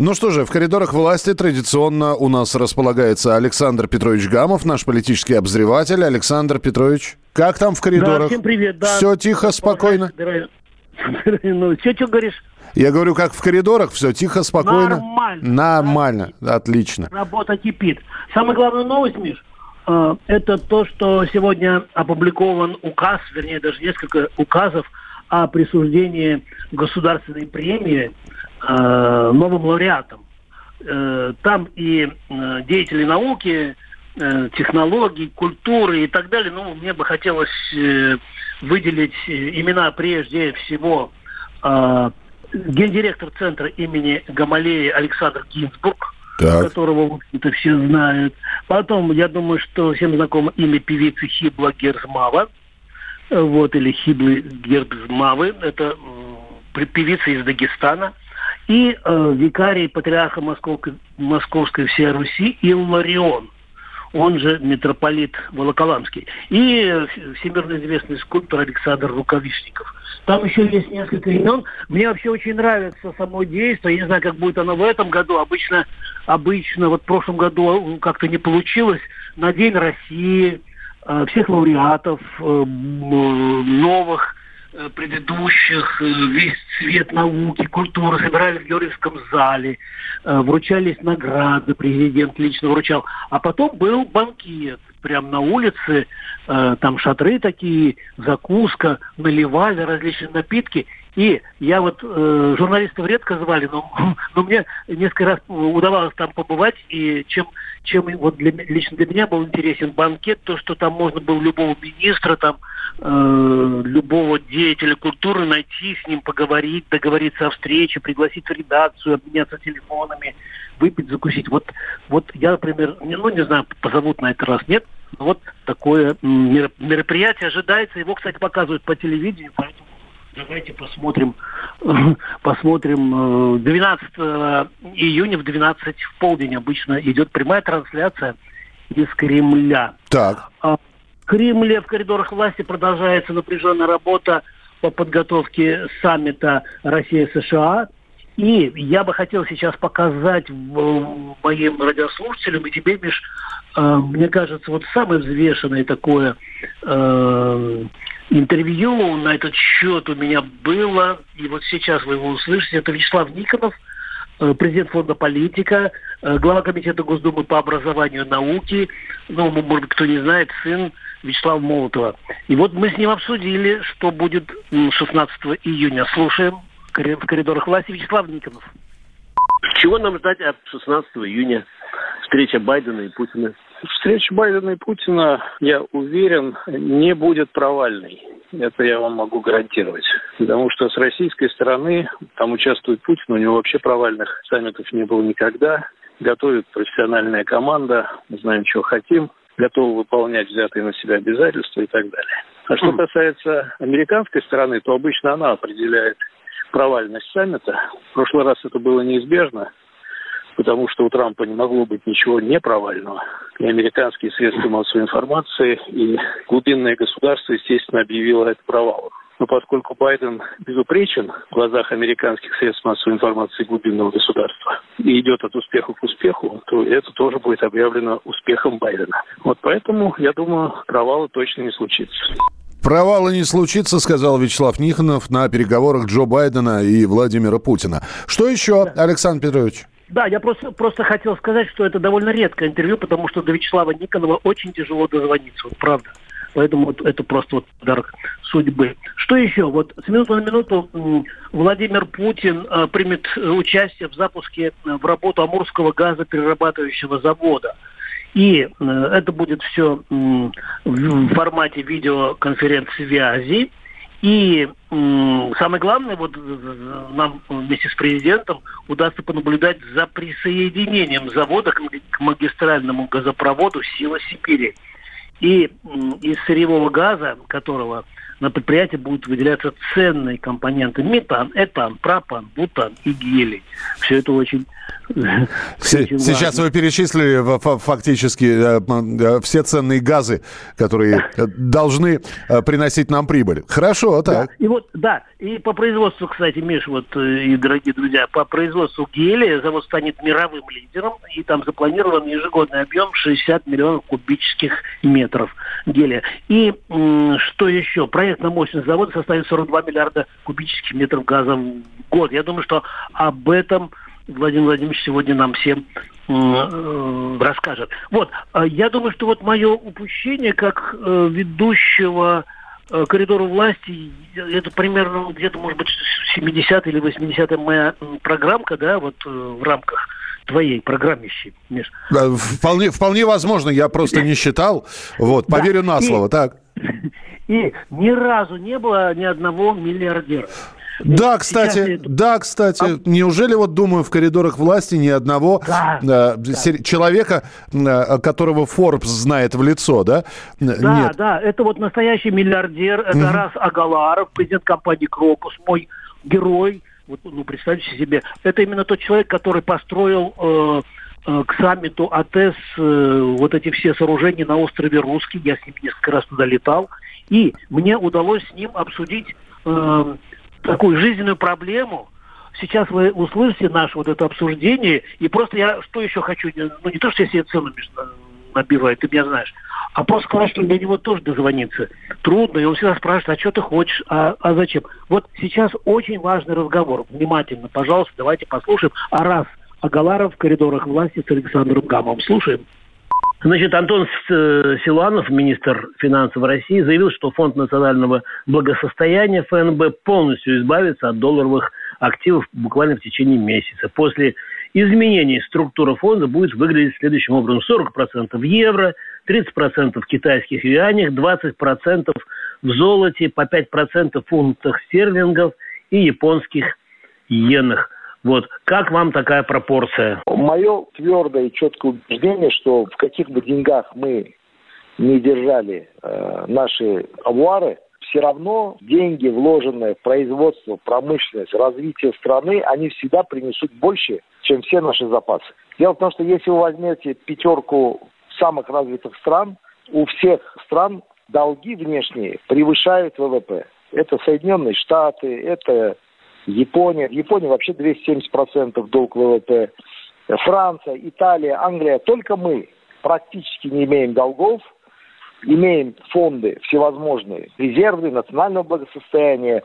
Ну что же, в коридорах власти традиционно у нас располагается Александр Петрович Гамов, наш политический обозреватель. Александр Петрович, как там в коридорах? Да, всем привет. Да. Все тихо, спокойно? Ну, что, что говоришь? Я говорю, как в коридорах, все тихо, спокойно? Нормально. Нормально, отлично. Работа кипит. Самая главная новость, Миш, э, это то, что сегодня опубликован указ, вернее, даже несколько указов о присуждении государственной премии новым лауреатам. Э, Там и э, деятели науки, э, технологий, культуры и так далее. Ну, мне бы хотелось э, выделить э, имена прежде всего э, гендиректор центра имени Гамалеи Александр Гинзбург, Так. которого, в общем-то, все знают. Потом, я думаю, что всем знакомо имя певицы Хибла Герзмава, э, вот, или Хиблы Герзмавы, это певица из Дагестана, и э, викарий патриарха Московской, Московской всей Руси Илларион, он же митрополит Волоколамский, и э, всемирно известный скульптор Александр Рукавишников. Там еще есть несколько имен. Мне вообще очень нравится само действие. Я не знаю, как будет оно в этом году. Обычно, обычно вот в прошлом году э, как-то не получилось. На День России э, всех лауреатов, новых, предыдущих, э, весь цвет науки, культуры собирали в Георгиевском зале, э, вручались награды, президент лично вручал. А потом был банкет прямо на улице, э, там шатры такие, закуска, наливали различные напитки. И я вот, э, журналистов редко звали, но, но мне несколько раз удавалось там побывать, и чем, чем вот для, лично для меня был интересен банкет, то, что там можно было любого министра, там, э, любого деятеля культуры найти, с ним поговорить, договориться о встрече, пригласить в редакцию, обменяться телефонами, выпить, закусить. Вот, вот я, например, ну, не знаю, позовут на этот раз, нет, вот такое мероприятие ожидается. Его, кстати, показывают по телевидению, поэтому давайте посмотрим, посмотрим. э, 12 июня в 12 в полдень обычно идет прямая трансляция из Кремля. Так, А В Кремле в коридорах власти продолжается напряженная работа по подготовке саммита Россия-США. И я бы хотел сейчас показать в- моим радиослушателям и тебе, Миш, э, мне кажется, вот самое взвешенное такое э, интервью на этот счет у меня было, и вот сейчас вы его услышите, это Вячеслав Никонов, э, президент фонда «Политика», э, глава комитета Госдумы по образованию и науке, ну, может быть, кто не знает, сын Вячеслава Молотова. И вот мы с ним обсудили, что будет м, 16 июня. Слушаем в коридорах власти Вячеслав Никонов. Чего нам ждать от 16 июня? Встреча Байдена и Путина. Встреча Байдена и Путина, я уверен, не будет провальной. Это я вам могу гарантировать. Потому что с российской стороны, там участвует Путин, у него вообще провальных саммитов не было никогда. Готовит профессиональная команда, мы знаем, чего хотим, готовы выполнять взятые на себя обязательства и так далее. А что касается американской стороны, то обычно она определяет провальность саммита. В прошлый раз это было неизбежно потому что у Трампа не могло быть ничего непровального. И американские средства массовой информации, и глубинное государство, естественно, объявило это провалом. Но поскольку Байден безупречен в глазах американских средств массовой информации глубинного государства и идет от успеха к успеху, то это тоже будет объявлено успехом Байдена. Вот поэтому, я думаю, провала точно не случится. Провала не случится, сказал Вячеслав Никонов на переговорах Джо Байдена и Владимира Путина. Что еще, Александр Петрович? Да, я просто, просто хотел сказать, что это довольно редкое интервью, потому что до Вячеслава Никонова очень тяжело дозвониться, вот правда. Поэтому вот это просто вот подарок судьбы. Что еще? Вот с минуты на минуту Владимир Путин э, примет э, участие в запуске э, в работу Амурского газоперерабатывающего завода. И э, это будет все в формате видеоконференц-связи. И самое главное, вот нам вместе с президентом удастся понаблюдать за присоединением завода к магистральному газопроводу «Сила Сибири». И из сырьевого газа, которого на предприятии будут выделяться ценные компоненты метан, этан, пропан, бутан и гелий. Все это очень Сейчас вы перечислили фактически э, э, все ценные газы, которые э, должны приносить нам прибыль. Хорошо, так. И вот, да, и по производству, кстати, Миш, вот, и дорогие друзья, по производству гелия завод станет мировым лидером, и там запланирован ежегодный объем 60 миллионов кубических метров гелия. И что еще? Проектная мощность завода составит 42 миллиарда кубических метров газа в год. Я думаю, что об этом Владимир Владимирович сегодня нам всем э, расскажет. Вот, а я думаю, что вот мое упущение как э, ведущего э, коридора власти, это примерно где-то, может быть, 70 или 80 моя программка, да, вот в рамках твоей программищей, Миш. Вполне, вполне возможно, я просто не считал. Вот, поверю да. на слово, и, так. И ни разу не было ни одного миллиардера. Да, кстати, это... да, кстати. А... Неужели вот думаю в коридорах власти ни одного да, э, да. человека, э, которого Forbes знает в лицо, да? Да, Нет. да. Это вот настоящий миллиардер. Это mm Раз Агаларов, президент компании Крокус, мой герой. Вот, ну, представьте себе, это именно тот человек, который построил э, э, к саммиту АТЭС э, вот эти все сооружения на острове Русский. Я с ним несколько раз туда летал. И мне удалось с ним обсудить э, такую жизненную проблему, сейчас вы услышите наше вот это обсуждение, и просто я что еще хочу, ну не то, что я себе цену набиваю, ты меня знаешь, а просто что для него тоже дозвониться трудно, и он всегда спрашивает, а что ты хочешь, а, а зачем? Вот сейчас очень важный разговор, внимательно, пожалуйста, давайте послушаем, а раз Агаларов в коридорах власти с Александром Гамом. Слушаем. Значит, Антон Силуанов, министр финансов России, заявил, что Фонд национального благосостояния ФНБ полностью избавится от долларовых активов буквально в течение месяца. После изменений структура фонда будет выглядеть следующим образом. 40% в евро, 30% в китайских юанях, 20% в золоте, по 5% в фунтах стерлингов и японских иенах – вот. Как вам такая пропорция? Мое твердое и четкое убеждение, что в каких бы деньгах мы не держали э, наши авуары, все равно деньги, вложенные в производство, промышленность, развитие страны, они всегда принесут больше, чем все наши запасы. Дело в том, что если вы возьмете пятерку самых развитых стран, у всех стран долги внешние превышают ВВП. Это Соединенные Штаты, это Япония. В Японии вообще 270% долг ВВП. Франция, Италия, Англия. Только мы практически не имеем долгов, имеем фонды всевозможные, резервы национального благосостояния,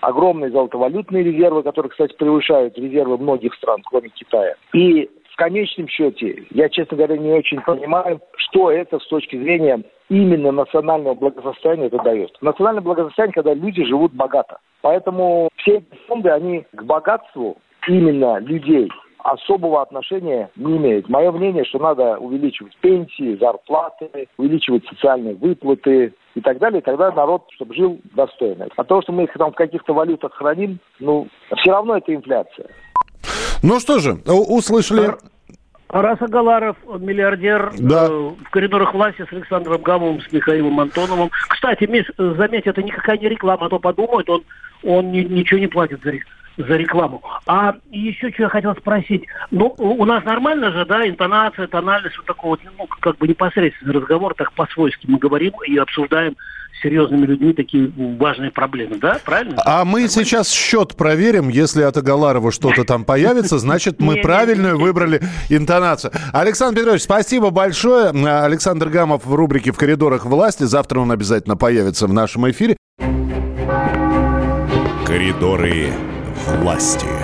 огромные золотовалютные резервы, которые, кстати, превышают резервы многих стран, кроме Китая. И в конечном счете, я, честно говоря, не очень понимаю, что это с точки зрения именно национального благосостояния это дает. Национальное благосостояние, когда люди живут богато. Поэтому все эти фонды, они к богатству именно людей особого отношения не имеют. Мое мнение, что надо увеличивать пенсии, зарплаты, увеличивать социальные выплаты и так далее, и тогда народ, чтобы жил достойно. А то, что мы их там в каких-то валютах храним, ну, все равно это инфляция. Ну что же, услышали Арас Агаларов, миллиардер да. э, в коридорах власти с Александром Гамовым, с Михаилом Антоновым. Кстати, Миш, заметь, это никакая не реклама, а то подумают, он, он ни, ничего не платит за, за рекламу. А еще что я хотел спросить. Ну, у нас нормально же, да, интонация, тональность, вот такой вот, ну, как бы непосредственный разговор, так по-свойски мы говорим и обсуждаем серьезными людьми такие важные проблемы, да? Правильно? А мы Нормально? сейчас счет проверим. Если от Агаларова что-то там появится, значит, мы правильную выбрали интонацию. Александр Петрович, спасибо большое. Александр Гамов в рубрике «В коридорах власти». Завтра он обязательно появится в нашем эфире. Коридоры власти.